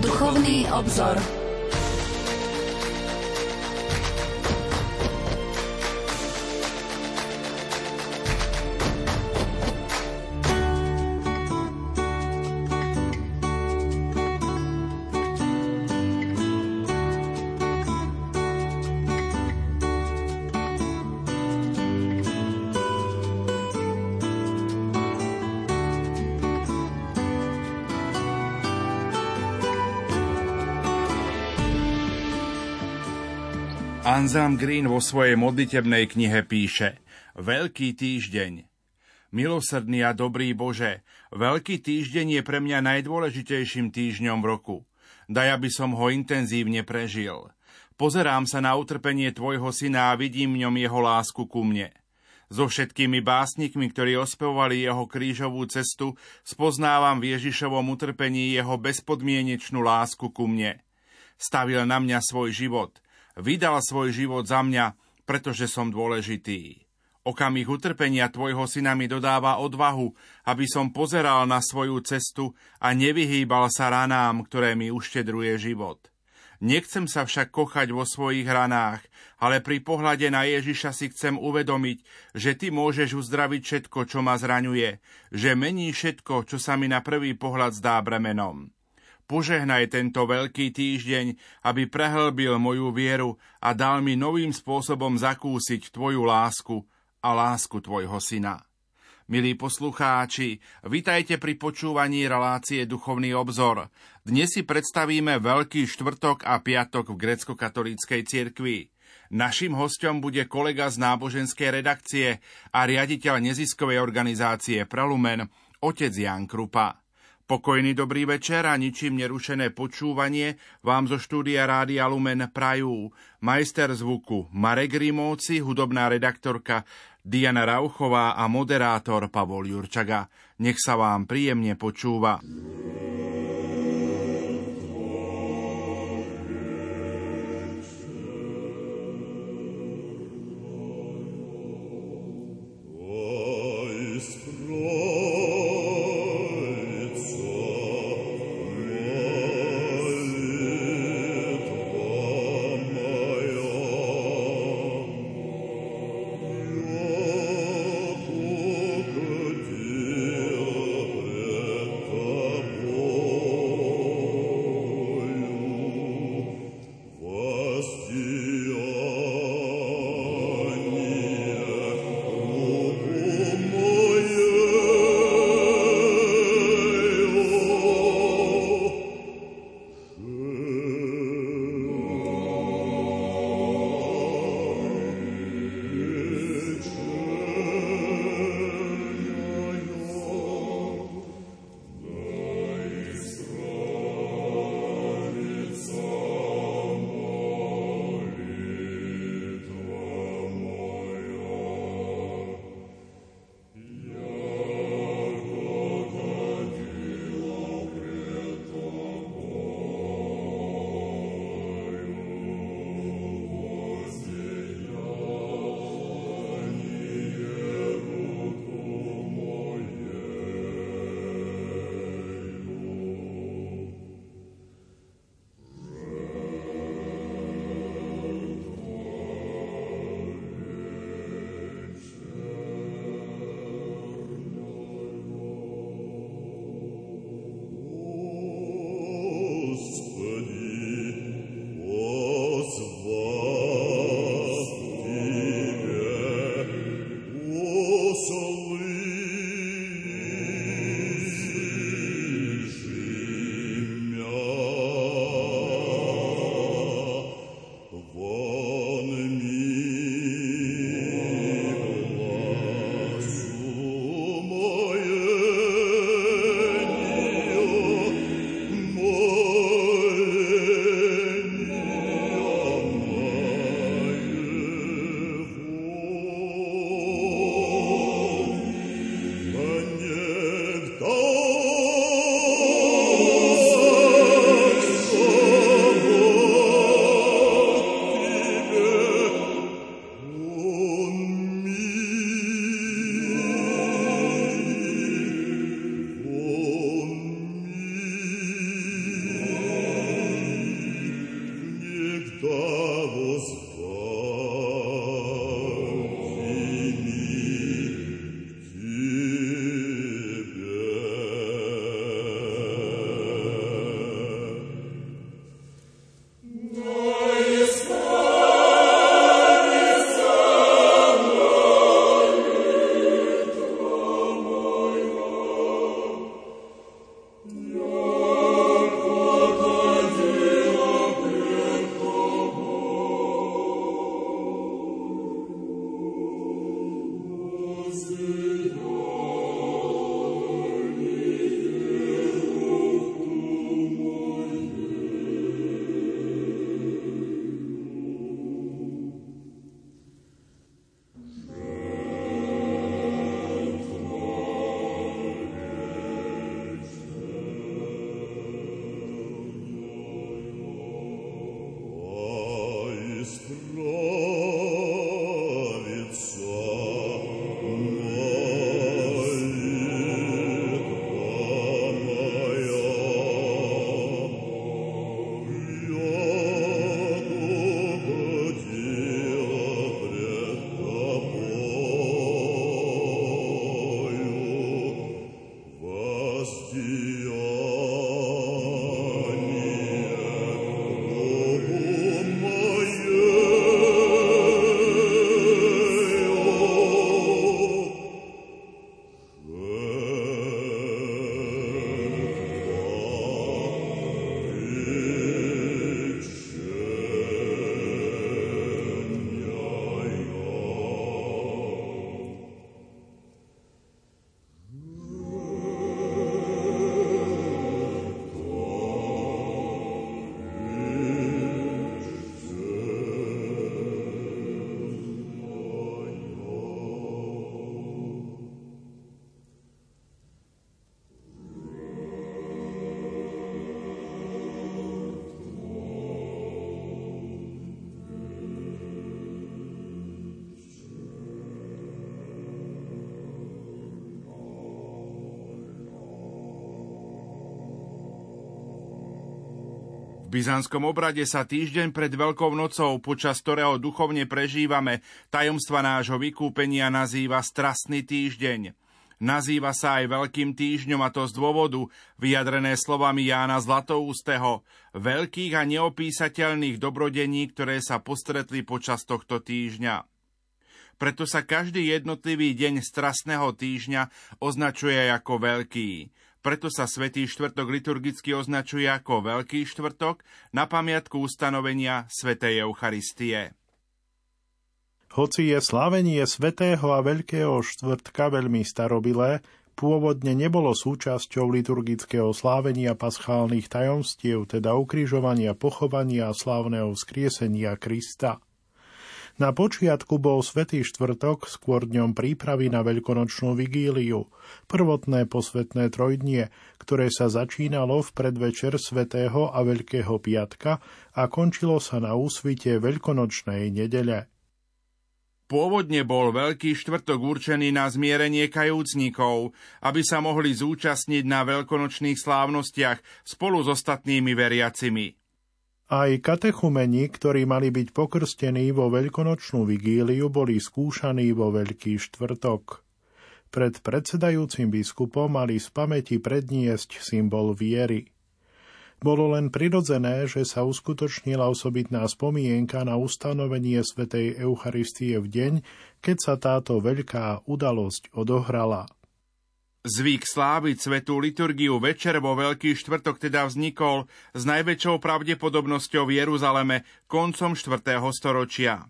Duchovný obzor. Anselm Green vo svojej modlitebnej knihe píše Veľký týždeň. Milosrdný a dobrý Bože, Veľký týždeň je pre mňa najdôležitejším týždňom v roku. Daj, aby som ho intenzívne prežil. Pozerám sa na utrpenie Tvojho syna a vidím v ňom jeho lásku ku mne. So všetkými básnikmi, ktorí ospevovali jeho krížovú cestu, spoznávam v Ježišovom utrpení jeho bezpodmienečnú lásku ku mne. Stavil na mňa svoj život – Vydal svoj život za mňa, pretože som dôležitý. Okamih utrpenia tvojho syna mi dodáva odvahu, aby som pozeral na svoju cestu a nevyhýbal sa ranám, ktoré mi uštedruje život. Nechcem sa však kochať vo svojich ranách, ale pri pohľade na Ježiša si chcem uvedomiť, že ty môžeš uzdraviť všetko, čo ma zraňuje, že mení všetko, čo sa mi na prvý pohľad zdá bremenom. Požehnaj tento veľký týždeň, aby prehlbil moju vieru a dal mi novým spôsobom zakúsiť Tvoju lásku a lásku Tvojho Syna. Milí poslucháči, vitajte pri počúvaní relácie Duchovný obzor. Dnes si predstavíme Veľký štvrtok a piatok v grecko-katolíckej cirkvi. Naším hostom bude kolega z náboženskej redakcie a riaditeľ neziskovej organizácie Pralumen, otec Jan Krupa. Pokojný dobrý večer a ničím nerušené počúvanie vám zo štúdia Rádia Lumen prajú majster zvuku Marek Rimóci, hudobná redaktorka Diana Rauchová a moderátor Pavol Jurčaga. Nech sa vám príjemne počúva. Byzantskom obrade sa týždeň pred Veľkou nocou, počas ktorého duchovne prežívame tajomstva nášho vykúpenia, nazýva Strastný týždeň. Nazýva sa aj Veľkým týždňom a to z dôvodu, vyjadrené slovami Jána Zlatoústeho, veľkých a neopísateľných dobrodení, ktoré sa postretli počas tohto týždňa. Preto sa každý jednotlivý deň strastného týždňa označuje ako veľký. Preto sa Svetý štvrtok liturgicky označuje ako Veľký štvrtok na pamiatku ustanovenia Svetej Eucharistie. Hoci je slávenie svätého a veľkého štvrtka veľmi starobilé, pôvodne nebolo súčasťou liturgického slávenia paschálnych tajomstiev, teda ukrižovania, pochovania a slávneho vzkriesenia Krista. Na počiatku bol Svetý štvrtok, skôr dňom prípravy na veľkonočnú vigíliu, prvotné posvetné trojdnie, ktoré sa začínalo v predvečer Svetého a Veľkého piatka a končilo sa na úsvite veľkonočnej nedele. Pôvodne bol Veľký štvrtok určený na zmierenie kajúcnikov, aby sa mohli zúčastniť na veľkonočných slávnostiach spolu s ostatnými veriacimi. Aj katechumeni, ktorí mali byť pokrstení vo veľkonočnú vigíliu, boli skúšaní vo Veľký štvrtok. Pred predsedajúcim biskupom mali z pamäti predniesť symbol viery. Bolo len prirodzené, že sa uskutočnila osobitná spomienka na ustanovenie svätej Eucharistie v deň, keď sa táto veľká udalosť odohrala. Zvyk sláviť svetú liturgiu večer vo Veľký štvrtok teda vznikol s najväčšou pravdepodobnosťou v Jeruzaleme koncom 4. storočia.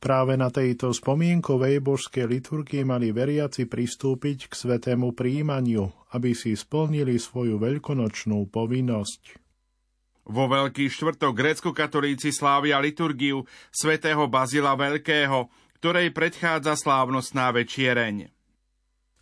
Práve na tejto spomienkovej božskej liturgii mali veriaci pristúpiť k svetému príjmaniu, aby si splnili svoju veľkonočnú povinnosť. Vo Veľký štvrtok grécko-katolíci slávia liturgiu svätého Bazila Veľkého, ktorej predchádza slávnostná večiereň.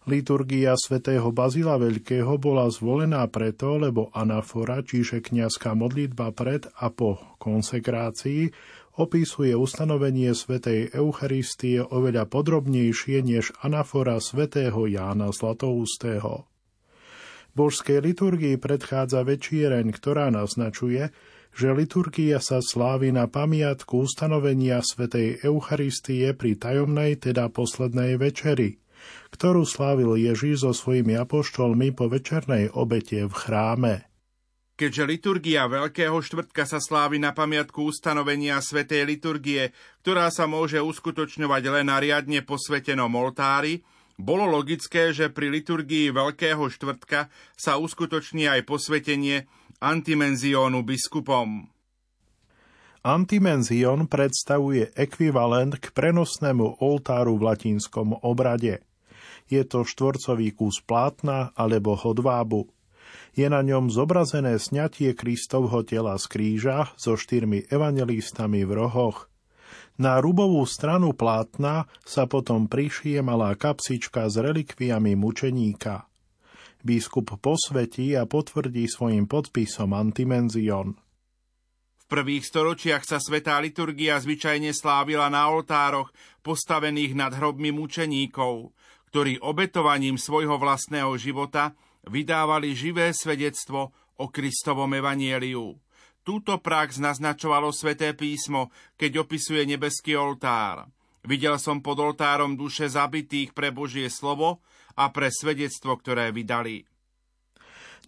Liturgia svätého Bazila Veľkého bola zvolená preto, lebo anafora, čiže kniazská modlitba pred a po konsekrácii, opisuje ustanovenie svätej Eucharistie oveľa podrobnejšie než anafora svätého Jána Zlatoustého. Božskej liturgii predchádza večiereň, ktorá naznačuje, že liturgia sa slávi na pamiatku ustanovenia svätej Eucharistie pri tajomnej, teda poslednej večeri – ktorú slávil Ježíš so svojimi apoštolmi po večernej obete v chráme. Keďže liturgia Veľkého štvrtka sa slávi na pamiatku ustanovenia svätej liturgie, ktorá sa môže uskutočňovať len na riadne posvetenom oltári, bolo logické, že pri liturgii Veľkého štvrtka sa uskutoční aj posvetenie antimenziónu biskupom. Antimenzión predstavuje ekvivalent k prenosnému oltáru v latinskom obrade. Je to štvorcový kus plátna alebo hodvábu. Je na ňom zobrazené sňatie Kristovho tela z kríža so štyrmi evangelistami v rohoch. Na rubovú stranu plátna sa potom prišije malá kapsička s relikviami mučeníka. Biskup posvetí a potvrdí svojim podpisom antimenzion. V prvých storočiach sa svetá liturgia zvyčajne slávila na oltároch postavených nad hrobmi mučeníkov, ktorí obetovaním svojho vlastného života vydávali živé svedectvo o Kristovom evanieliu. Túto prax naznačovalo sväté písmo, keď opisuje nebeský oltár. Videl som pod oltárom duše zabitých pre Božie slovo a pre svedectvo, ktoré vydali.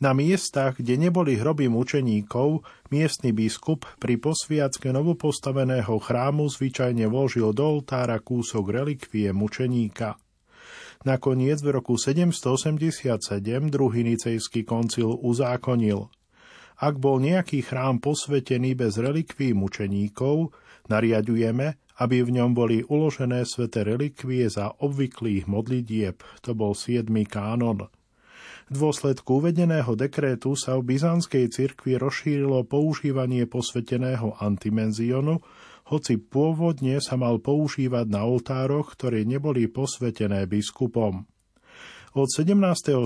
Na miestach, kde neboli hroby mučeníkov, miestny biskup pri posviacke novopostaveného chrámu zvyčajne vložil do oltára kúsok relikvie mučeníka. Nakoniec v roku 787 druhý nicejský koncil uzákonil. Ak bol nejaký chrám posvetený bez relikví mučeníkov, nariadujeme, aby v ňom boli uložené sveté relikvie za obvyklých modlitieb, to bol 7. kánon. V dôsledku uvedeného dekrétu sa v byzantskej cirkvi rozšírilo používanie posveteného antimenzionu, hoci pôvodne sa mal používať na oltároch, ktoré neboli posvetené biskupom. Od 17.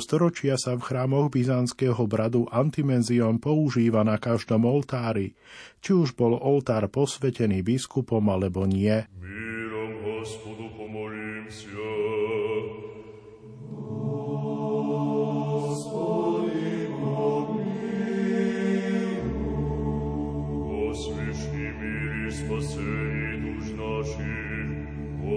storočia sa v chrámoch byzantského bradu antimenzion používa na každom oltári, či už bol oltár posvetený biskupom alebo nie. Mírom hospodu.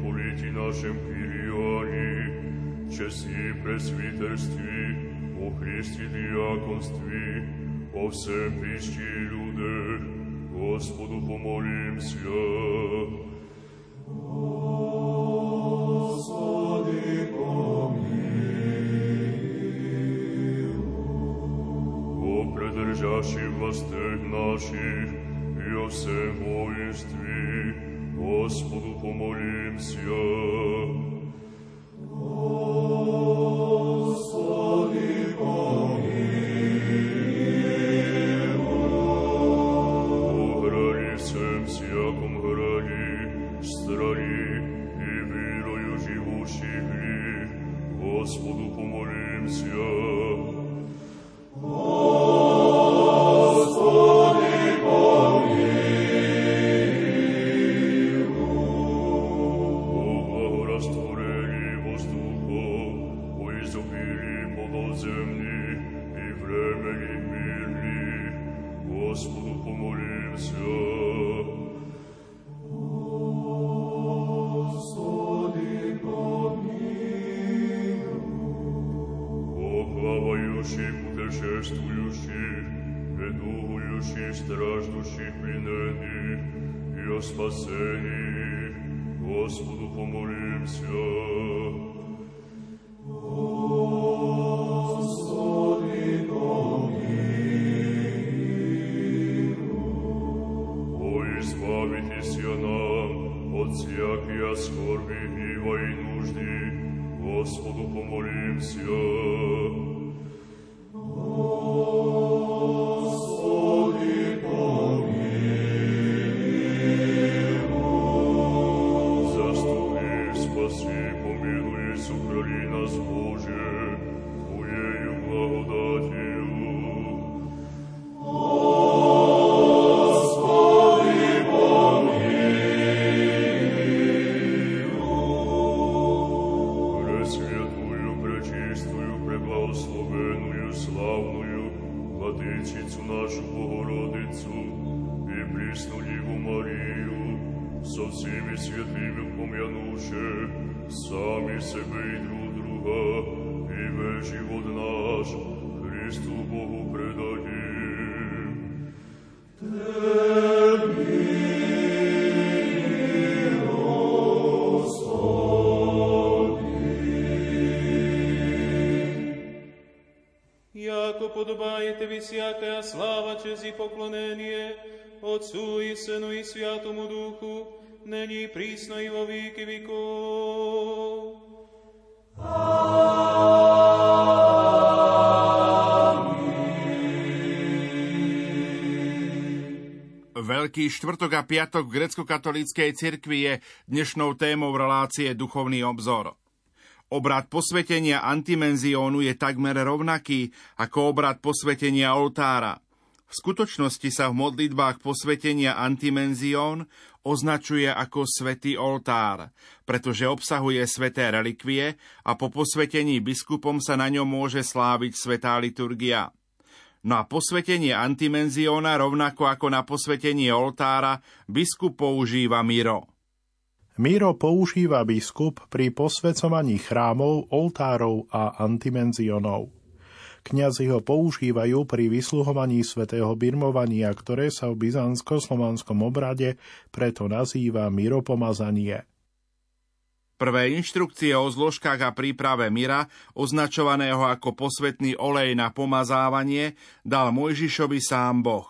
митрополите нашем Кирионе, чести пресвитерстве, о Христе диаконстве, о всем пищи и людях, Господу помолимся. Господи, помилуй. О, предержащий властях наших, и о всем воинстве, Господу помолимся. приступили мого земли и времени мирни. Господу помолимся. плавающих, путешествующих, бедующих, страждущих, плененных и о спасении. Господу помолимся. milovanie Otcu i Synu i Sviatomu Duchu, není prísno i vo výky vykov. Veľký štvrtok a piatok v grecko-katolíckej cirkvi je dnešnou témou relácie Duchovný obzor. Obrad posvetenia antimenziónu je takmer rovnaký ako obrad posvetenia oltára – v skutočnosti sa v modlitbách posvetenia antimenzión označuje ako svätý oltár, pretože obsahuje sveté relikvie a po posvetení biskupom sa na ňom môže sláviť svetá liturgia. No a posvetenie antimenzióna, rovnako ako na posvetenie oltára, biskup používa miro. Míro používa biskup pri posvecovaní chrámov, oltárov a antimenzionov. Kňazi ho používajú pri vysluhovaní svätého birmovania, ktoré sa v byzantsko-slovanskom obrade preto nazýva miropomazanie. Prvé inštrukcie o zložkách a príprave myra, označovaného ako posvetný olej na pomazávanie, dal Mojžišovi sám Boh.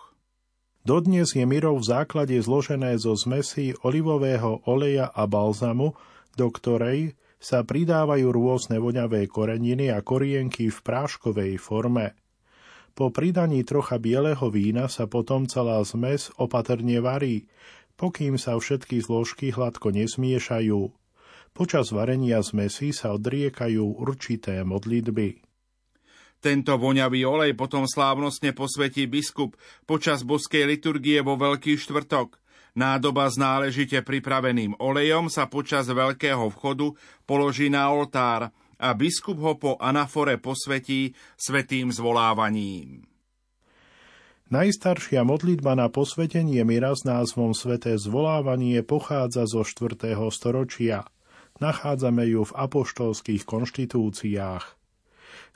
Dodnes je myrov v základe zložené zo zmesí olivového oleja a balzamu, do ktorej sa pridávajú rôzne voňavé koreniny a korienky v práškovej forme. Po pridaní trocha bieleho vína sa potom celá zmes opatrne varí, pokým sa všetky zložky hladko nesmiešajú. Počas varenia zmesí sa odriekajú určité modlitby. Tento voňavý olej potom slávnostne posvetí biskup počas boskej liturgie vo Veľký štvrtok. Nádoba s náležite pripraveným olejom sa počas veľkého vchodu položí na oltár a biskup ho po anafore posvetí svetým zvolávaním. Najstaršia modlitba na posvetenie myra s názvom Sveté zvolávanie pochádza zo 4. storočia – Nachádzame ju v apoštolských konštitúciách.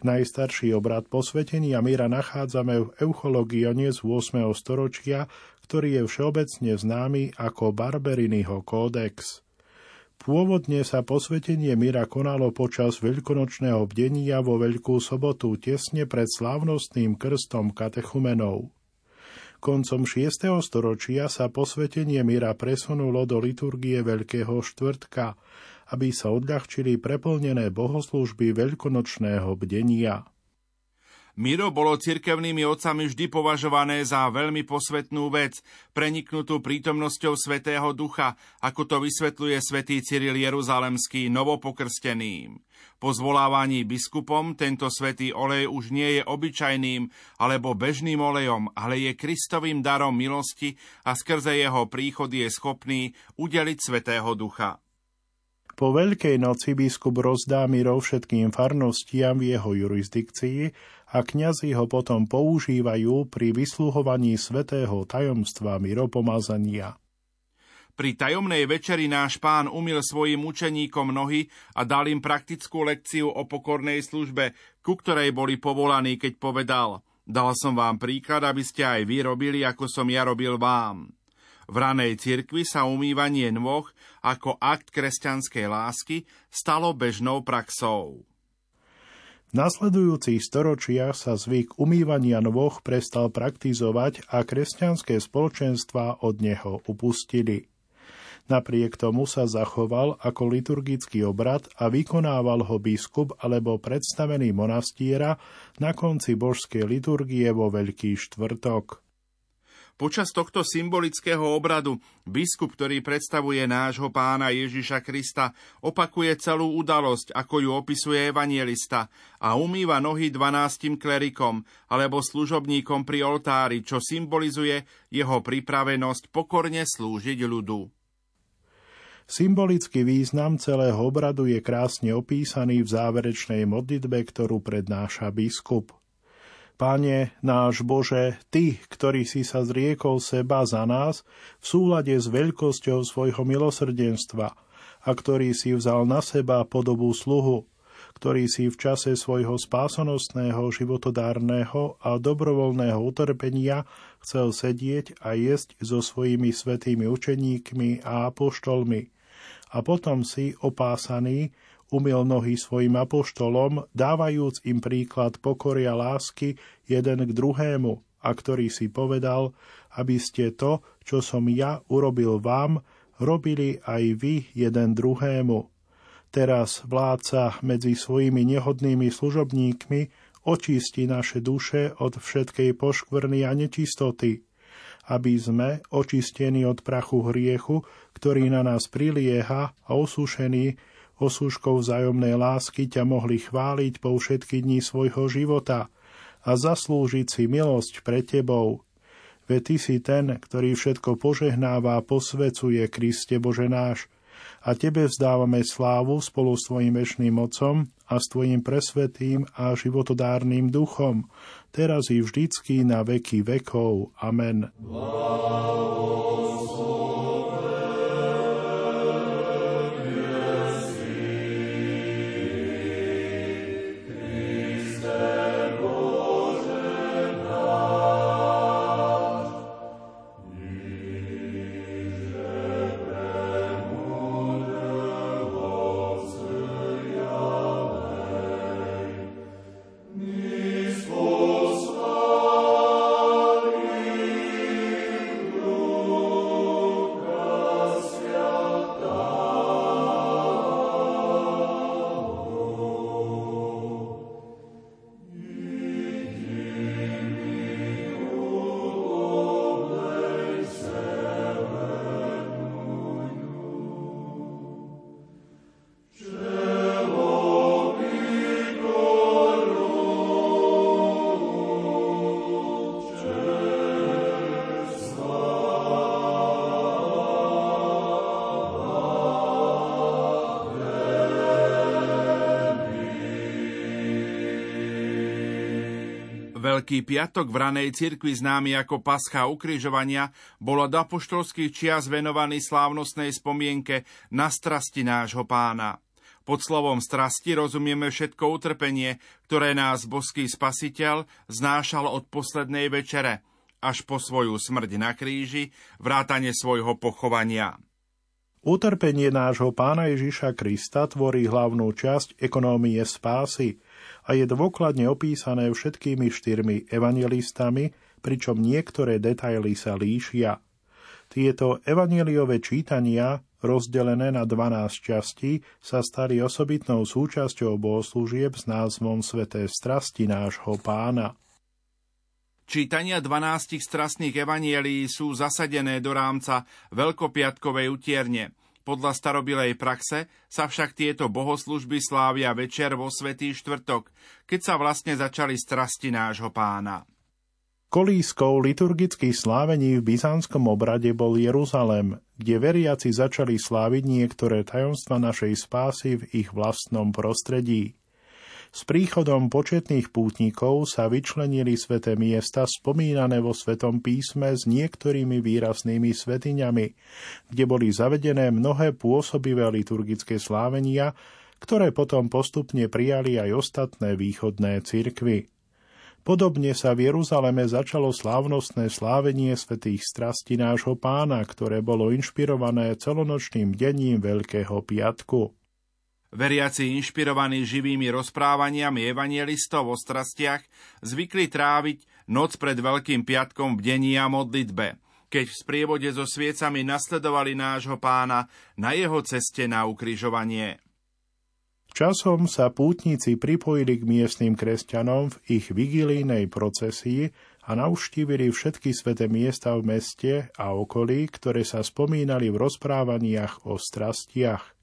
Najstarší obrad posvetenia míra nachádzame v Euchologione z 8. storočia, ktorý je všeobecne známy ako Barberinyho kódex. Pôvodne sa posvetenie míra konalo počas veľkonočného bdenia vo Veľkú sobotu tesne pred slávnostným krstom katechumenov. Koncom 6. storočia sa posvetenie míra presunulo do liturgie Veľkého štvrtka, aby sa odľahčili preplnené bohoslúžby veľkonočného bdenia. Miro bolo cirkevnými otcami vždy považované za veľmi posvetnú vec, preniknutú prítomnosťou Svetého Ducha, ako to vysvetľuje svätý Cyril Jeruzalemský novopokrsteným. Po zvolávaní biskupom tento svetý olej už nie je obyčajným alebo bežným olejom, ale je Kristovým darom milosti a skrze jeho príchod je schopný udeliť Svetého Ducha. Po Veľkej noci biskup rozdá mirov všetkým farnostiam v jeho jurisdikcii a kňazi ho potom používajú pri vysluhovaní svetého tajomstva miropomazania. Pri tajomnej večeri náš pán umil svojim učeníkom nohy a dal im praktickú lekciu o pokornej službe, ku ktorej boli povolaní, keď povedal Dal som vám príklad, aby ste aj vy robili, ako som ja robil vám. V ranej cirkvi sa umývanie nôh ako akt kresťanskej lásky stalo bežnou praxou. Nasledujúcich storočiach sa zvyk umývania nôh prestal praktizovať a kresťanské spoločenstva od neho upustili. Napriek tomu sa zachoval ako liturgický obrad a vykonával ho biskup alebo predstavený monastiera na konci božskej liturgie vo Veľký štvrtok. Počas tohto symbolického obradu biskup, ktorý predstavuje nášho pána Ježiša Krista, opakuje celú udalosť, ako ju opisuje evangelista a umýva nohy dvanáctim klerikom alebo služobníkom pri oltári, čo symbolizuje jeho pripravenosť pokorne slúžiť ľudu. Symbolický význam celého obradu je krásne opísaný v záverečnej modlitbe, ktorú prednáša biskup. Pane náš Bože, Ty, ktorý si sa zriekol seba za nás v súlade s veľkosťou svojho milosrdenstva a ktorý si vzal na seba podobu sluhu, ktorý si v čase svojho spásanostného, životodárneho a dobrovoľného utrpenia chcel sedieť a jesť so svojimi svetými učeníkmi a apoštolmi. A potom si, opásaný, umil nohy svojim apoštolom, dávajúc im príklad pokory a lásky jeden k druhému, a ktorý si povedal, aby ste to, čo som ja urobil vám, robili aj vy jeden druhému. Teraz vládca medzi svojimi nehodnými služobníkmi očistí naše duše od všetkej poškvrny a nečistoty, aby sme, očistení od prachu hriechu, ktorý na nás prilieha a osúšení, osúškou vzájomnej lásky ťa mohli chváliť po všetky dní svojho života a zaslúžiť si milosť pre tebou. Veď ty si ten, ktorý všetko požehnáva a posvecuje Kriste Bože náš, a tebe vzdávame slávu spolu s tvojim večným mocom a s tvojim presvetým a životodárnym duchom, teraz i vždycky na veky vekov. Amen. Blahoslav. Veľký piatok v ranej cirkvi známy ako Pascha ukrižovania bol od apoštolských čias venovaný slávnostnej spomienke na strasti nášho pána. Pod slovom strasti rozumieme všetko utrpenie, ktoré nás boský spasiteľ znášal od poslednej večere až po svoju smrť na kríži, vrátane svojho pochovania. Utrpenie nášho pána Ježiša Krista tvorí hlavnú časť ekonómie spásy – a je dôkladne opísané všetkými štyrmi evangelistami, pričom niektoré detaily sa líšia. Tieto evangeliové čítania, rozdelené na 12 častí, sa stali osobitnou súčasťou bohoslúžieb s názvom Sveté strasti nášho pána. Čítania 12 strastných evanielí sú zasadené do rámca Veľkopiatkovej utierne – podľa starobilej praxe sa však tieto bohoslužby slávia večer vo Svetý štvrtok, keď sa vlastne začali strasti nášho pána. Kolískou liturgických slávení v byzantskom obrade bol Jeruzalem, kde veriaci začali sláviť niektoré tajomstva našej spásy v ich vlastnom prostredí. S príchodom početných pútnikov sa vyčlenili sveté miesta spomínané vo Svetom písme s niektorými výraznými svetiňami, kde boli zavedené mnohé pôsobivé liturgické slávenia, ktoré potom postupne prijali aj ostatné východné cirkvy. Podobne sa v Jeruzaleme začalo slávnostné slávenie svetých strastí nášho pána, ktoré bolo inšpirované celonočným dením Veľkého piatku. Veriaci inšpirovaní živými rozprávaniami evangelistov o strastiach zvykli tráviť noc pred Veľkým piatkom v dení a modlitbe, keď v sprievode so sviecami nasledovali nášho pána na jeho ceste na ukrižovanie. Časom sa pútnici pripojili k miestnym kresťanom v ich vigilínej procesii a navštívili všetky sveté miesta v meste a okolí, ktoré sa spomínali v rozprávaniach o strastiach.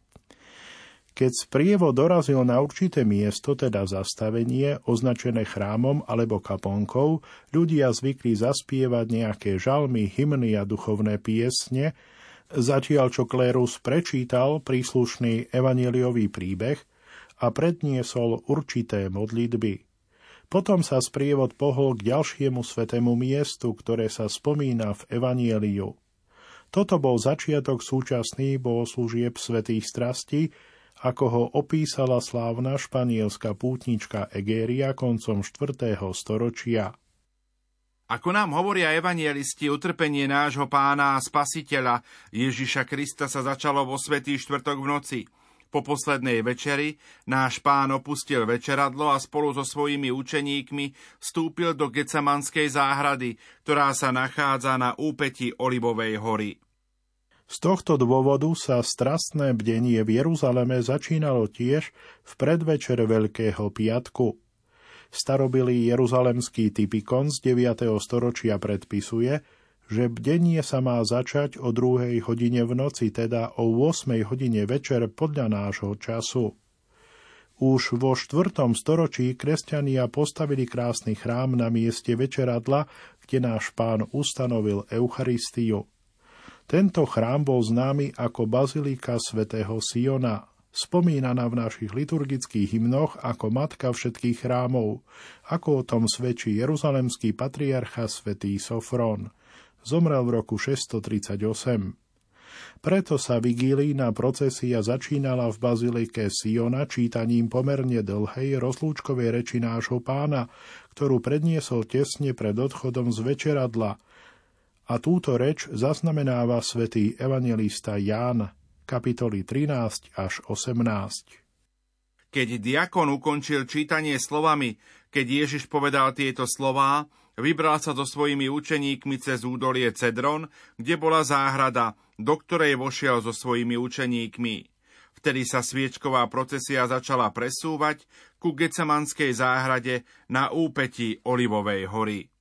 Keď sprievo dorazil na určité miesto, teda zastavenie, označené chrámom alebo kaponkou, ľudia zvykli zaspievať nejaké žalmy, hymny a duchovné piesne, zatiaľ čo klérus prečítal príslušný evaneliový príbeh a predniesol určité modlitby. Potom sa sprievod pohol k ďalšiemu svetému miestu, ktoré sa spomína v Evanieliu. Toto bol začiatok súčasných bohoslúžieb svetých strastí, ako ho opísala slávna španielská pútnička Egéria koncom 4. storočia. Ako nám hovoria evanielisti, utrpenie nášho pána a spasiteľa Ježiša Krista sa začalo vo Svetý štvrtok v noci. Po poslednej večeri náš pán opustil večeradlo a spolu so svojimi učeníkmi vstúpil do Gecemanskej záhrady, ktorá sa nachádza na úpeti Olivovej hory. Z tohto dôvodu sa strastné bdenie v Jeruzaleme začínalo tiež v predvečer Veľkého piatku. Starobilý jeruzalemský typikon z 9. storočia predpisuje, že bdenie sa má začať o 2. hodine v noci, teda o 8. hodine večer podľa nášho času. Už vo 4. storočí kresťania postavili krásny chrám na mieste večeradla, kde náš pán ustanovil Eucharistiu. Tento chrám bol známy ako Bazilika svätého Siona, spomínaná v našich liturgických hymnoch ako matka všetkých chrámov, ako o tom svedčí jeruzalemský patriarcha svätý Sofrón. Zomrel v roku 638. Preto sa vigílijná procesia začínala v bazilike Siona čítaním pomerne dlhej rozlúčkovej reči nášho pána, ktorú predniesol tesne pred odchodom z večeradla – a túto reč zaznamenáva svätý evangelista Ján, kapitoly 13 až 18. Keď diakon ukončil čítanie slovami, keď Ježiš povedal tieto slová, vybral sa so svojimi učeníkmi cez údolie Cedron, kde bola záhrada, do ktorej vošiel so svojimi učeníkmi. Vtedy sa sviečková procesia začala presúvať ku Gecemanskej záhrade na úpeti Olivovej hory.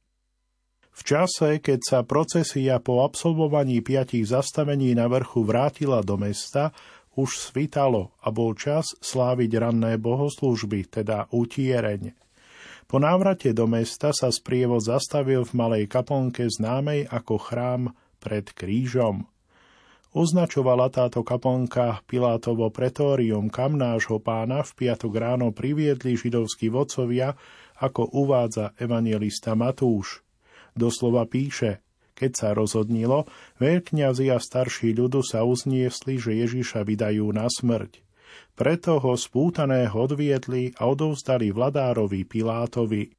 V čase, keď sa procesia po absolvovaní piatich zastavení na vrchu vrátila do mesta, už svitalo a bol čas sláviť ranné bohoslúžby, teda utiereň. Po návrate do mesta sa sprievod zastavil v malej kaponke známej ako chrám pred krížom. Označovala táto kaponka Pilátovo pretórium, kam nášho pána v piatok ráno priviedli židovskí vodcovia ako uvádza evangelista Matúš. Doslova píše, keď sa rozhodnilo, veľkňazi a starší ľudu sa uzniesli, že Ježiša vydajú na smrť. Preto ho spútaného odviedli a odovzdali vladárovi Pilátovi.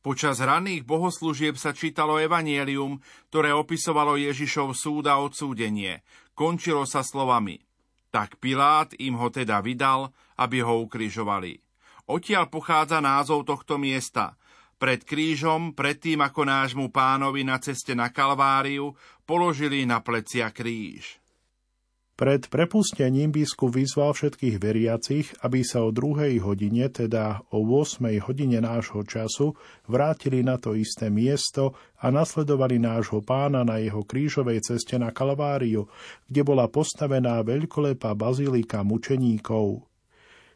Počas ranných bohoslúžieb sa čítalo evanielium, ktoré opisovalo Ježišov súd a odsúdenie. Končilo sa slovami Tak Pilát im ho teda vydal, aby ho ukrižovali. Odtiaľ pochádza názov tohto miesta. Pred krížom, predtým ako nášmu pánovi na ceste na Kalváriu, položili na plecia kríž. Pred prepustením biskup vyzval všetkých veriacich, aby sa o druhej hodine, teda o 8 hodine nášho času, vrátili na to isté miesto a nasledovali nášho pána na jeho krížovej ceste na Kalváriu, kde bola postavená veľkolepá bazilika mučeníkov.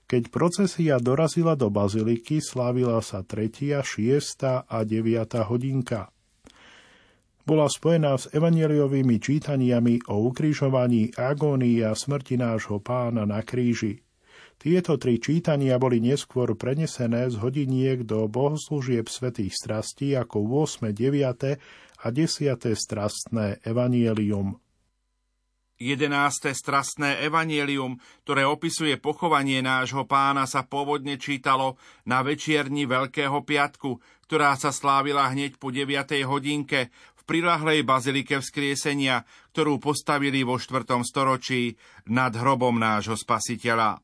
Keď procesia dorazila do baziliky, slávila sa 3., 6. a 9. hodinka bola spojená s evaneliovými čítaniami o ukrižovaní, agónii a smrti nášho pána na kríži. Tieto tri čítania boli neskôr prenesené z hodiniek do bohoslúžieb svätých strastí ako 8., 9. a 10. strastné evanielium. 11. strastné evanielium, ktoré opisuje pochovanie nášho pána, sa pôvodne čítalo na večierni Veľkého piatku, ktorá sa slávila hneď po 9. hodinke prilahlej bazilike vzkriesenia, ktorú postavili vo 4. storočí nad hrobom nášho spasiteľa.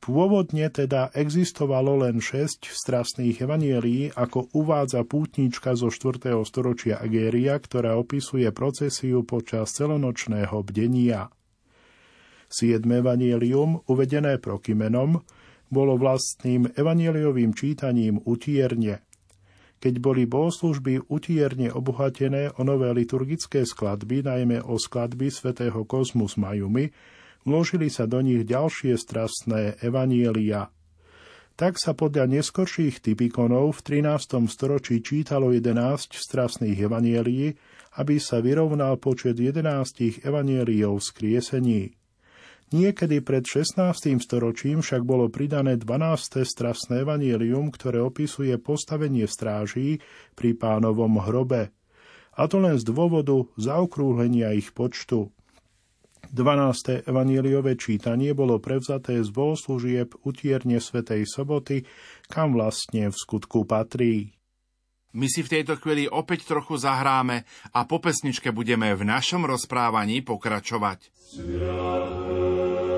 Pôvodne teda existovalo len šesť strastných evanielí, ako uvádza pútnička zo 4. storočia Agéria, ktorá opisuje procesiu počas celonočného bdenia. Siedme evanielium, uvedené prokymenom, bolo vlastným evanieliovým čítaním utierne – keď boli bohoslužby utierne obohatené o nové liturgické skladby, najmä o skladby svätého Kozmus Majumi, vložili sa do nich ďalšie strastné evanielia. Tak sa podľa neskorších typikonov v 13. storočí čítalo 11 strastných evanielií, aby sa vyrovnal počet 11 evanieliov skriesení. Niekedy pred 16. storočím však bolo pridané 12. strasné evanielium, ktoré opisuje postavenie stráží pri pánovom hrobe. A to len z dôvodu zaokrúhlenia ich počtu. 12. evanieliové čítanie bolo prevzaté z bohoslúžieb utierne Svetej soboty, kam vlastne v skutku patrí. My si v tejto chvíli opäť trochu zahráme a po pesničke budeme v našom rozprávaní pokračovať. Sviat.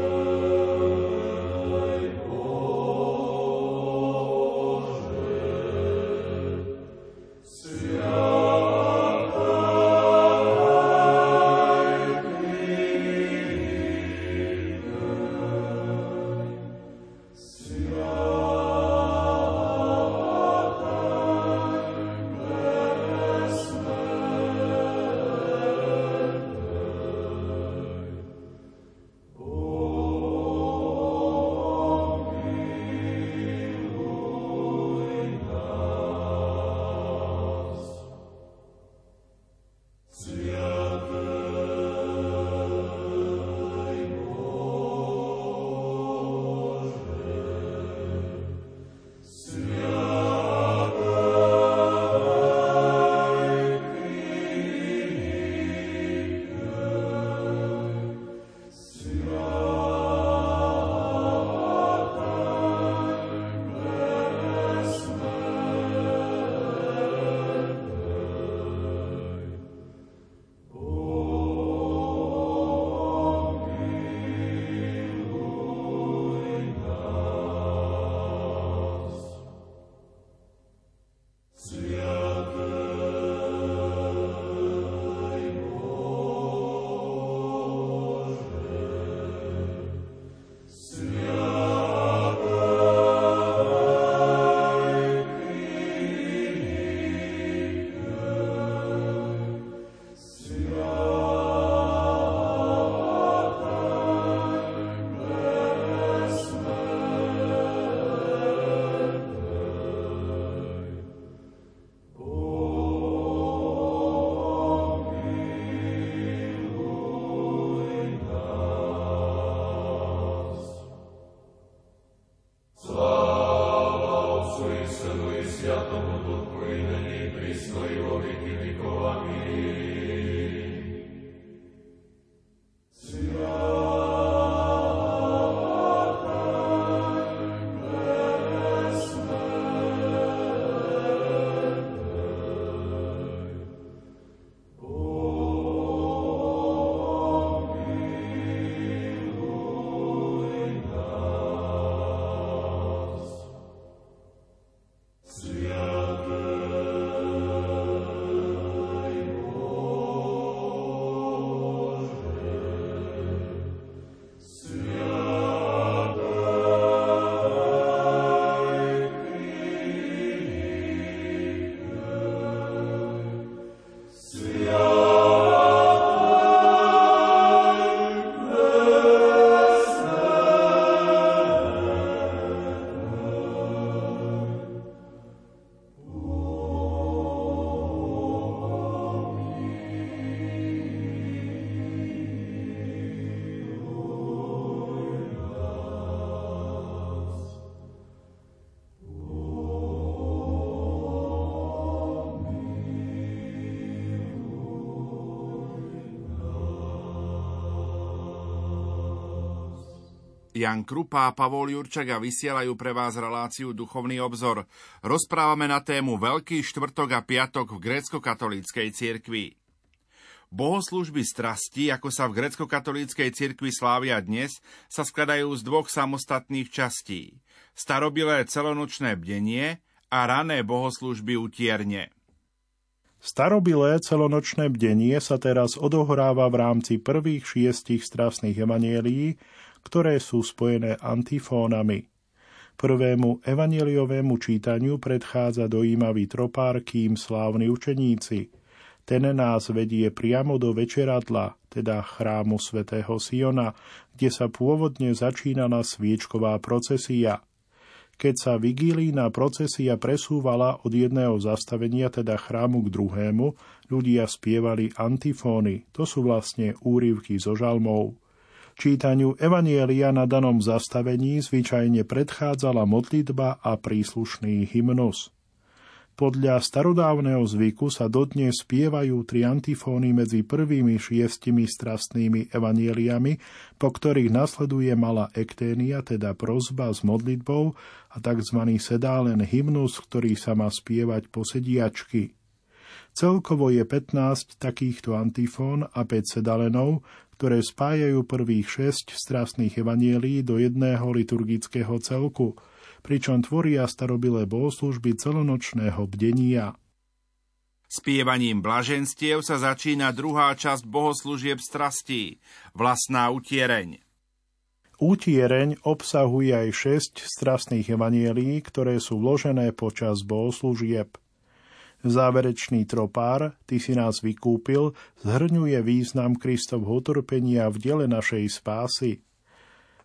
Jan Krupa a Pavol Jurčaga vysielajú pre vás reláciu Duchovný obzor. Rozprávame na tému Veľký štvrtok a piatok v grécko-katolíckej cirkvi. Bohoslužby strasti, ako sa v grecko-katolíckej cirkvi slávia dnes, sa skladajú z dvoch samostatných častí. Starobilé celonočné bdenie a rané bohoslužby utierne. Starobilé celonočné bdenie sa teraz odohráva v rámci prvých šiestich strasných evanielií, ktoré sú spojené antifónami. Prvému evaneliovému čítaniu predchádza dojímavý tropár, kým slávni učeníci. Ten nás vedie priamo do večeradla, teda chrámu svätého Siona, kde sa pôvodne začínala sviečková procesia. Keď sa vigílína procesia presúvala od jedného zastavenia, teda chrámu k druhému, ľudia spievali antifóny, to sú vlastne úryvky zo žalmov. Čítaniu Evanielia na danom zastavení zvyčajne predchádzala modlitba a príslušný hymnus. Podľa starodávneho zvyku sa dodnes spievajú tri antifóny medzi prvými šiestimi strastnými evanieliami, po ktorých nasleduje malá ekténia, teda prozba s modlitbou a tzv. sedálen hymnus, ktorý sa má spievať po sediačky. Celkovo je 15 takýchto antifón a 5 sedalenov, ktoré spájajú prvých šesť strastných evanielí do jedného liturgického celku, pričom tvoria starobilé bohoslužby celonočného bdenia. Spievaním blaženstiev sa začína druhá časť bohoslužieb strastí, vlastná utiereň. Útiereň obsahuje aj šesť strastných evanielí, ktoré sú vložené počas bohoslužieb – Záverečný tropár, Ty si nás vykúpil, zhrňuje význam Kristovho utrpenia v diele našej spásy.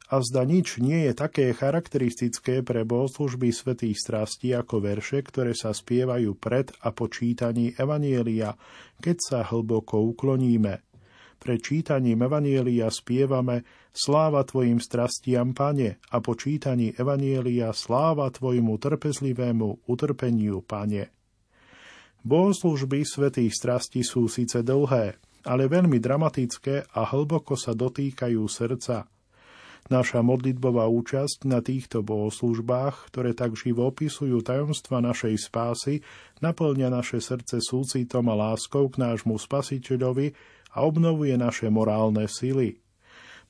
A zda nič nie je také charakteristické pre bohoslužby svetých strastí ako verše, ktoré sa spievajú pred a po čítaní Evanielia, keď sa hlboko ukloníme. Pre čítaním Evanielia spievame Sláva Tvojim strastiam, Pane, a po čítaní Evanielia sláva Tvojmu trpezlivému utrpeniu, Pane. Bohoslužby svetých strastí sú síce dlhé, ale veľmi dramatické a hlboko sa dotýkajú srdca. Naša modlitbová účasť na týchto bohoslužbách, ktoré tak živo opisujú tajomstva našej spásy, naplňa naše srdce súcitom a láskou k nášmu spasiteľovi a obnovuje naše morálne sily.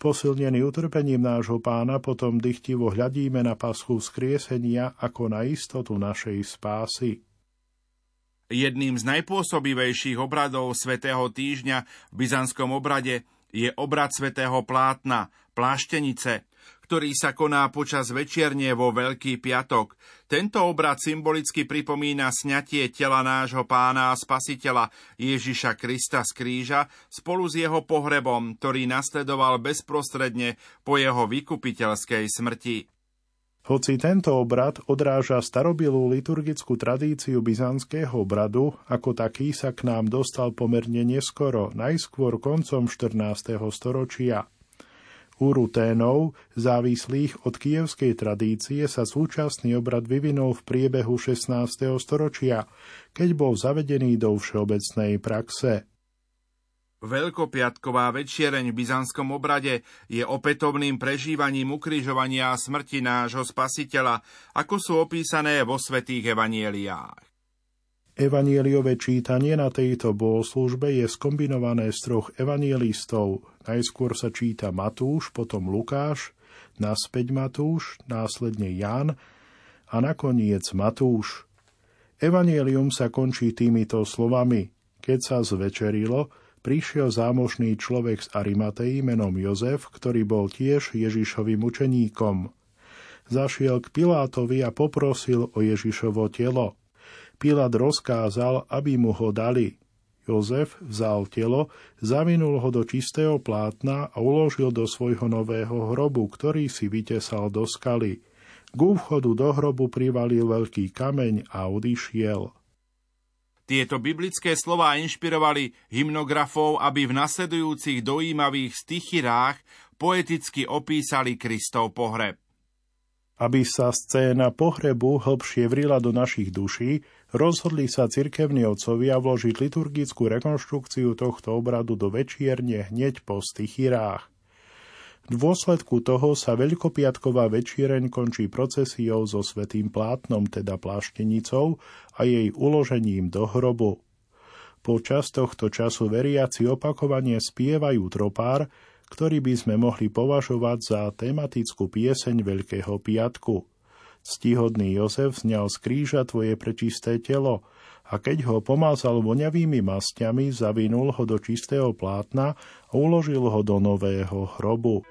Posilnený utrpením nášho pána potom dychtivo hľadíme na paschu skriesenia ako na istotu našej spásy. Jedným z najpôsobivejších obradov svätého týždňa v byzantskom obrade je obrad svätého plátna, pláštenice, ktorý sa koná počas večierne vo Veľký piatok. Tento obrad symbolicky pripomína sňatie tela nášho pána a spasiteľa Ježiša Krista z kríža spolu s jeho pohrebom, ktorý nasledoval bezprostredne po jeho vykupiteľskej smrti. Hoci tento obrad odráža starobilú liturgickú tradíciu byzantského obradu, ako taký sa k nám dostal pomerne neskoro, najskôr koncom 14. storočia. U Ruténov, závislých od kievskej tradície, sa súčasný obrad vyvinul v priebehu 16. storočia, keď bol zavedený do všeobecnej praxe. Veľkopiatková večiereň v byzantskom obrade je opätovným prežívaním ukrižovania a smrti nášho spasiteľa, ako sú opísané vo svetých evanieliách. Evanieliové čítanie na tejto bohoslužbe je skombinované z troch evanielistov. Najskôr sa číta Matúš, potom Lukáš, naspäť Matúš, následne Ján a nakoniec Matúš. Evanielium sa končí týmito slovami. Keď sa zvečerilo, prišiel zámožný človek z Arimatei menom Jozef, ktorý bol tiež Ježišovým učeníkom. Zašiel k Pilátovi a poprosil o Ježišovo telo. Pilát rozkázal, aby mu ho dali. Jozef vzal telo, zavinul ho do čistého plátna a uložil do svojho nového hrobu, ktorý si vytesal do skaly. K vchodu do hrobu privalil veľký kameň a odišiel. Tieto biblické slová inšpirovali hymnografov, aby v nasledujúcich dojímavých stichyrách poeticky opísali Kristov pohreb. Aby sa scéna pohrebu hlbšie vrila do našich duší, rozhodli sa cirkevní otcovia vložiť liturgickú rekonštrukciu tohto obradu do večierne hneď po stichyrách. V dôsledku toho sa veľkopiatková večiereň končí procesiou so svetým plátnom, teda pláštenicou a jej uložením do hrobu. Počas tohto času veriaci opakovane spievajú tropár, ktorý by sme mohli považovať za tematickú pieseň Veľkého piatku – Stihodný Jozef zňal z kríža tvoje prečisté telo a keď ho pomázal voňavými masťami, zavinul ho do čistého plátna a uložil ho do nového hrobu.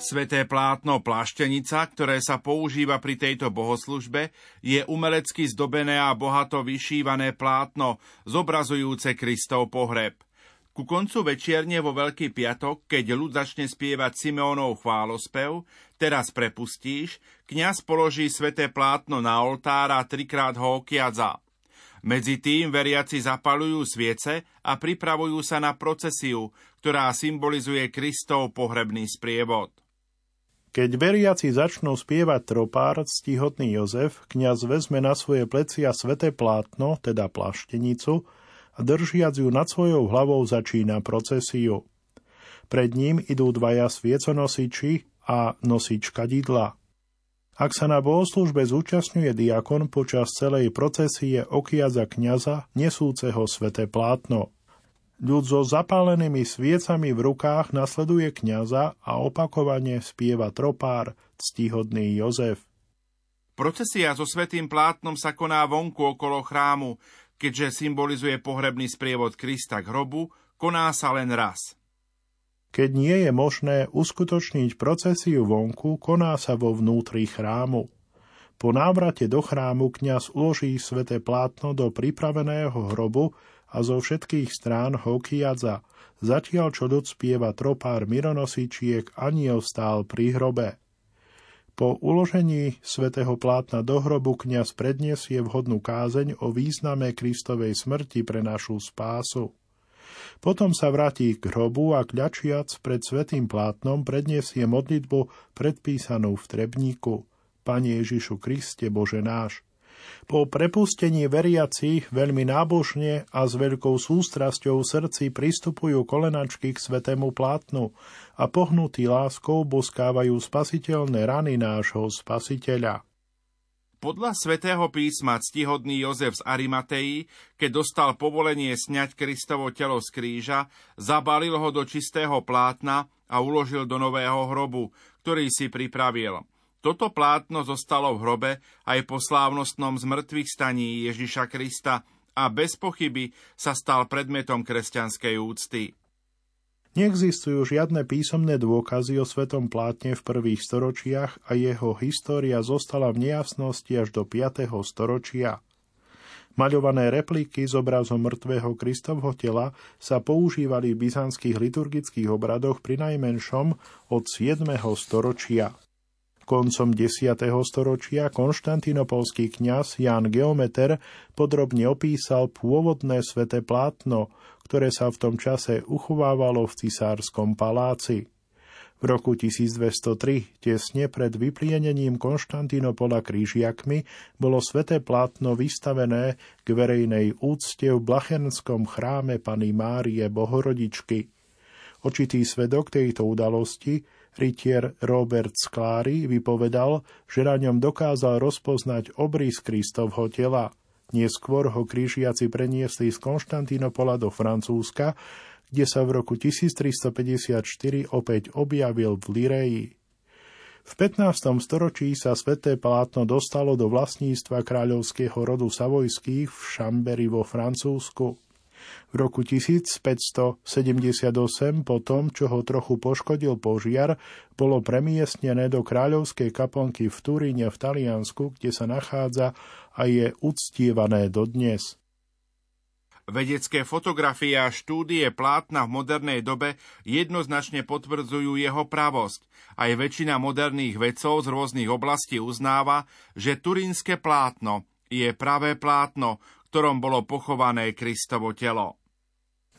Sveté plátno Plaštenica, ktoré sa používa pri tejto bohoslužbe, je umelecky zdobené a bohato vyšívané plátno, zobrazujúce Kristov pohreb. Ku koncu večierne vo Veľký piatok, keď ľud začne spievať Simeonov chválospev, teraz prepustíš, kňaz položí sveté plátno na oltár a trikrát ho okiadza. Medzi tým veriaci zapalujú sviece a pripravujú sa na procesiu, ktorá symbolizuje Kristov pohrebný sprievod. Keď veriaci začnú spievať tropár, ctihodný Jozef, kňaz vezme na svoje plecia sveté plátno, teda plaštenicu, a držiac ju nad svojou hlavou začína procesiu. Pred ním idú dvaja svieconosiči a nosič kadidla. Ak sa na bohoslužbe zúčastňuje diakon počas celej procesie okiaza kniaza nesúceho sveté plátno. Ľud so zapálenými sviecami v rukách nasleduje kňaza a opakovane spieva tropár ctihodný Jozef. Procesia so svetým plátnom sa koná vonku okolo chrámu, keďže symbolizuje pohrebný sprievod Krista k hrobu, koná sa len raz. Keď nie je možné uskutočniť procesiu vonku, koná sa vo vnútri chrámu. Po návrate do chrámu kňaz uloží sveté plátno do pripraveného hrobu a zo všetkých strán ho kiadza, zatiaľ čo docpieva tropár mironosičiek aniel stál pri hrobe. Po uložení svätého plátna do hrobu kniaz predniesie vhodnú kázeň o význame Kristovej smrti pre našu spásu. Potom sa vráti k hrobu a kľačiac pred svetým plátnom predniesie modlitbu predpísanú v trebníku. Pane Ježišu Kriste Bože náš, po prepustení veriaci veľmi nábožne a s veľkou sústrasťou v srdci pristupujú kolenačky k svetému plátnu a pohnutí láskou boskávajú spasiteľné rany nášho spasiteľa. Podľa svätého písma ctihodný Jozef z Arimatei, keď dostal povolenie sňať Kristovo telo z kríža, zabalil ho do čistého plátna a uložil do nového hrobu, ktorý si pripravil. Toto plátno zostalo v hrobe aj po slávnostnom zmrtvých staní Ježiša Krista a bez pochyby sa stal predmetom kresťanskej úcty. Neexistujú žiadne písomné dôkazy o svetom plátne v prvých storočiach a jeho história zostala v nejasnosti až do 5. storočia. Maľované repliky s obrazom mŕtvého Kristovho tela sa používali v byzantských liturgických obradoch pri najmenšom od 7. storočia. Koncom 10. storočia konštantinopolský kňaz Jan Geometer podrobne opísal pôvodné sveté plátno, ktoré sa v tom čase uchovávalo v cisárskom paláci. V roku 1203, tesne pred vyplienením Konštantinopola krížiakmi, bolo sveté plátno vystavené k verejnej úcte v Blachenskom chráme Pany Márie Bohorodičky. Očitý svedok tejto udalosti, Rytier Robert Sklári vypovedal, že na ňom dokázal rozpoznať obrys Kristovho tela. Neskôr ho krížiaci preniesli z Konštantínopola do Francúzska, kde sa v roku 1354 opäť objavil v Lireji. V 15. storočí sa sveté plátno dostalo do vlastníctva kráľovského rodu Savojských v Šamberi vo Francúzsku. V roku 1578 po tom, čo ho trochu poškodil požiar, bolo premiestnené do kráľovskej kaplnky v Turíne v Taliansku, kde sa nachádza a je uctievané dodnes. Vedecké fotografie a štúdie plátna v modernej dobe jednoznačne potvrdzujú jeho pravosť. Aj väčšina moderných vedcov z rôznych oblastí uznáva, že turínske plátno je pravé plátno, ktorom bolo pochované Kristovo telo.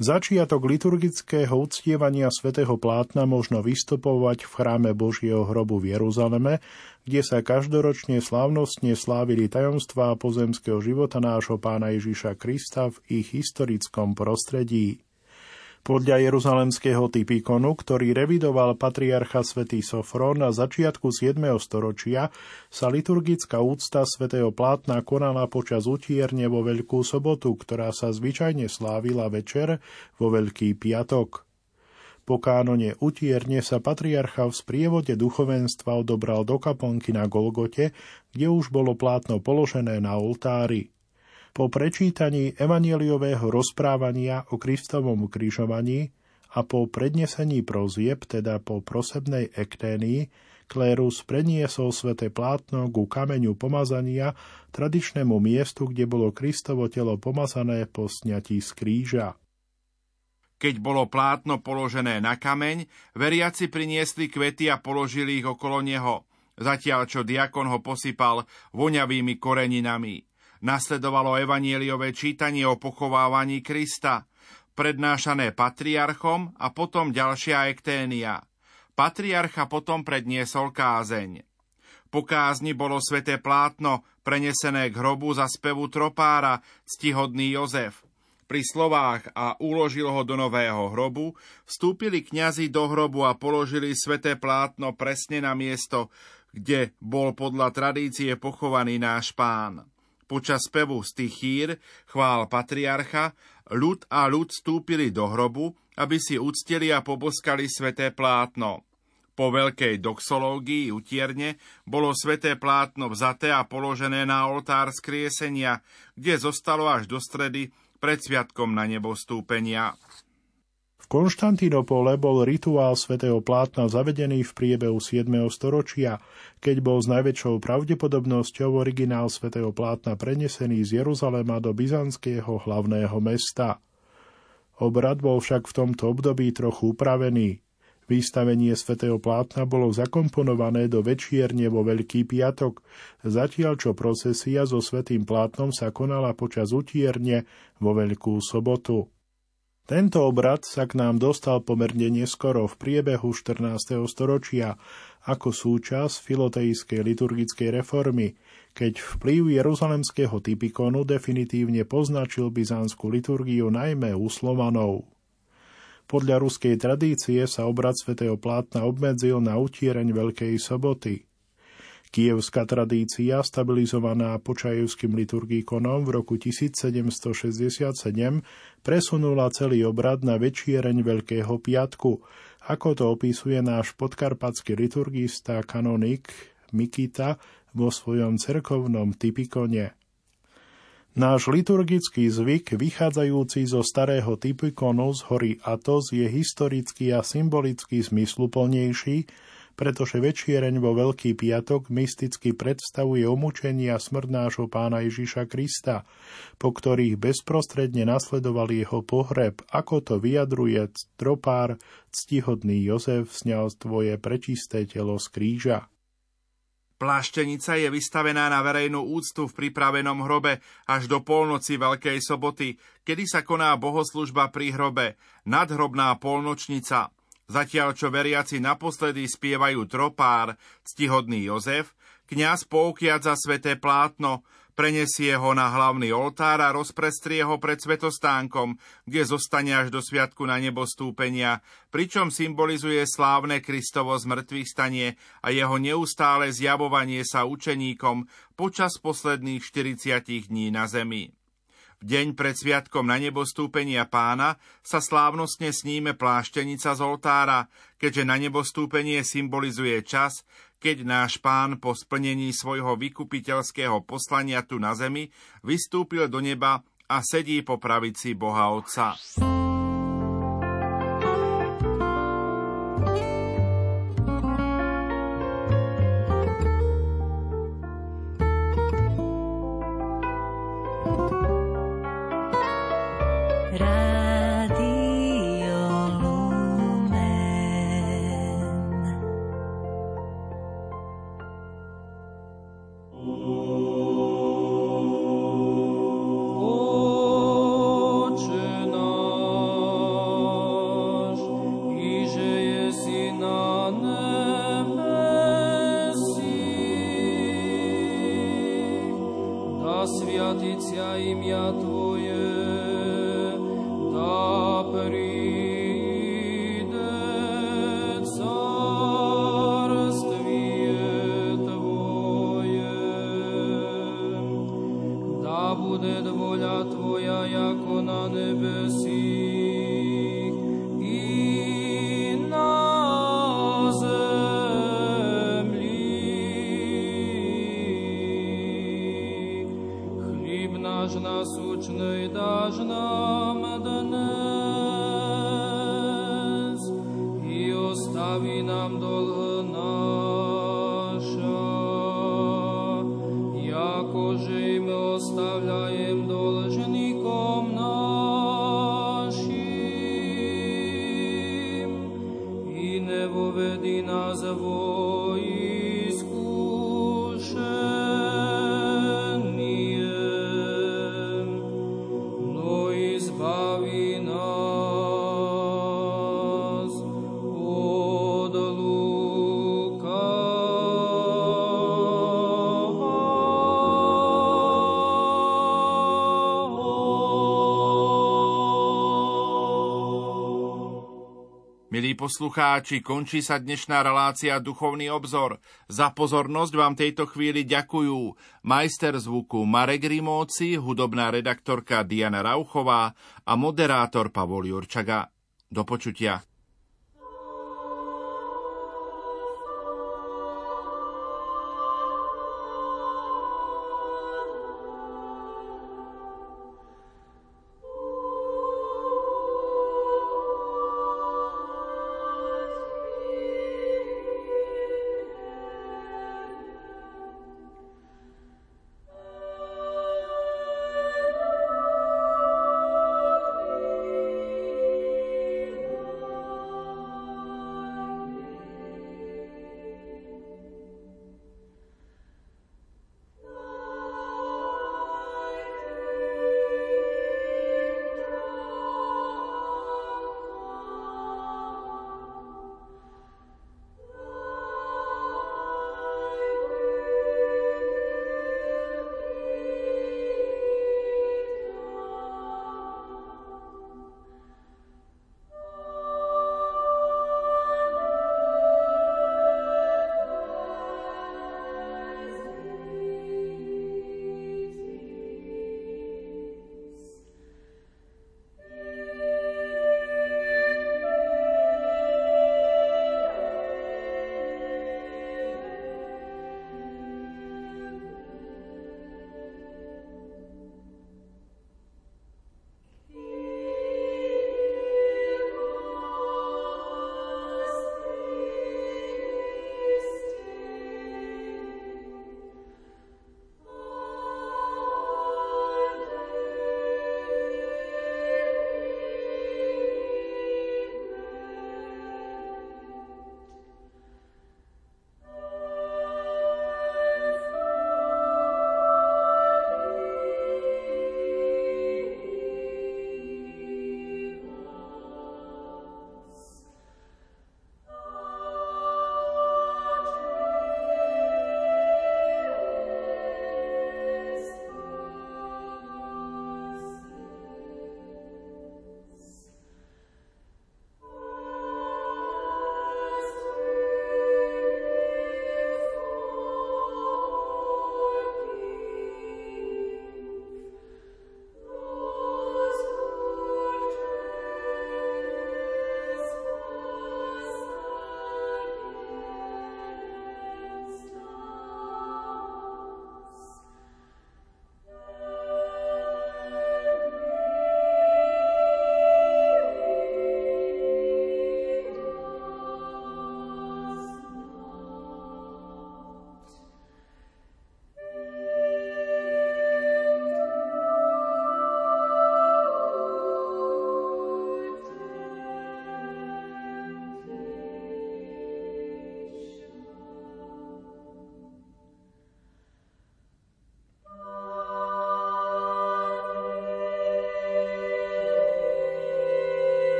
Začiatok liturgického uctievania svätého plátna možno vystupovať v chráme Božieho hrobu v Jeruzaleme, kde sa každoročne slávnostne slávili tajomstvá pozemského života nášho pána Ježiša Krista v ich historickom prostredí. Podľa jeruzalemského typikonu, ktorý revidoval patriarcha svätý Sofron na začiatku 7. storočia, sa liturgická úcta svätého plátna konala počas utierne vo Veľkú sobotu, ktorá sa zvyčajne slávila večer vo Veľký piatok. Po kánone utierne sa patriarcha v sprievode duchovenstva odobral do kaponky na Golgote, kde už bolo plátno položené na oltári. Po prečítaní evanieliového rozprávania o Kristovom križovaní a po prednesení prozieb, teda po prosebnej ekténii, klérus preniesol sveté plátno ku kameňu pomazania, tradičnému miestu, kde bolo Kristovo telo pomazané po sňatí z kríža. Keď bolo plátno položené na kameň, veriaci priniesli kvety a položili ich okolo neho, zatiaľ čo diakon ho posypal voňavými koreninami. Nasledovalo evanieliové čítanie o pochovávaní Krista, prednášané patriarchom a potom ďalšia ekténia. Patriarcha potom predniesol kázeň. Po kázni bolo sveté plátno prenesené k hrobu za spevu tropára, ctihodný Jozef. Pri slovách a uložil ho do nového hrobu, vstúpili kňazi do hrobu a položili sveté plátno presne na miesto, kde bol podľa tradície pochovaný náš pán. Počas spevu stichír, chvál patriarcha, ľud a ľud vstúpili do hrobu, aby si uctili a poboskali sveté plátno. Po veľkej doxológii utierne bolo sveté plátno vzaté a položené na oltár skriesenia, kde zostalo až do stredy pred sviatkom na nebo stúpenia. Konštantínopole bol rituál svätého plátna zavedený v priebehu 7. storočia, keď bol s najväčšou pravdepodobnosťou originál svätého plátna prenesený z Jeruzalema do byzantského hlavného mesta. Obrad bol však v tomto období trochu upravený. Výstavenie svätého plátna bolo zakomponované do večierne vo Veľký piatok, zatiaľ čo procesia so svätým plátnom sa konala počas utierne vo Veľkú sobotu. Tento obrad sa k nám dostal pomerne neskoro v priebehu 14. storočia ako súčasť filotejskej liturgickej reformy, keď vplyv jeruzalemského typikonu definitívne poznačil byzantskú liturgiu najmä u Slovanov. Podľa ruskej tradície sa obrad svätého plátna obmedzil na utiereň Veľkej soboty. Kievská tradícia, stabilizovaná počajevským liturgíkonom v roku 1767, presunula celý obrad na večiereň Veľkého piatku, ako to opisuje náš podkarpatský liturgista kanonik Mikita vo svojom cerkovnom typikone. Náš liturgický zvyk, vychádzajúci zo starého typikonu z hory Atos, je historicky a symbolicky zmysluplnejší, pretože večiereň vo Veľký piatok mysticky predstavuje umúčenie a smrť nášho pána Ježiša Krista, po ktorých bezprostredne nasledoval jeho pohreb, ako to vyjadruje tropár ctihodný Jozef sňal tvoje prečisté telo z kríža. Pláštenica je vystavená na verejnú úctu v pripravenom hrobe až do polnoci Veľkej soboty, kedy sa koná bohoslužba pri hrobe, nadhrobná polnočnica. Zatiaľ, čo veriaci naposledy spievajú tropár, ctihodný Jozef, kňaz poukiať za sveté plátno, prenesie ho na hlavný oltár a rozprestrie ho pred svetostánkom, kde zostane až do sviatku na nebo stúpenia, pričom symbolizuje slávne Kristovo zmrtvých stanie a jeho neustále zjavovanie sa učeníkom počas posledných 40 dní na zemi. V deň pred sviatkom na nebo pána sa slávnostne sníme pláštenica z oltára, keďže na nebo symbolizuje čas, keď náš pán po splnení svojho vykupiteľského poslania tu na zemi vystúpil do neba a sedí po pravici Boha Otca. Poslucháči, končí sa dnešná relácia Duchovný obzor. Za pozornosť vám tejto chvíli ďakujú majster zvuku Marek Rimóci, hudobná redaktorka Diana Rauchová a moderátor Pavol Jurčaga. Do počutia.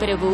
పెరుగు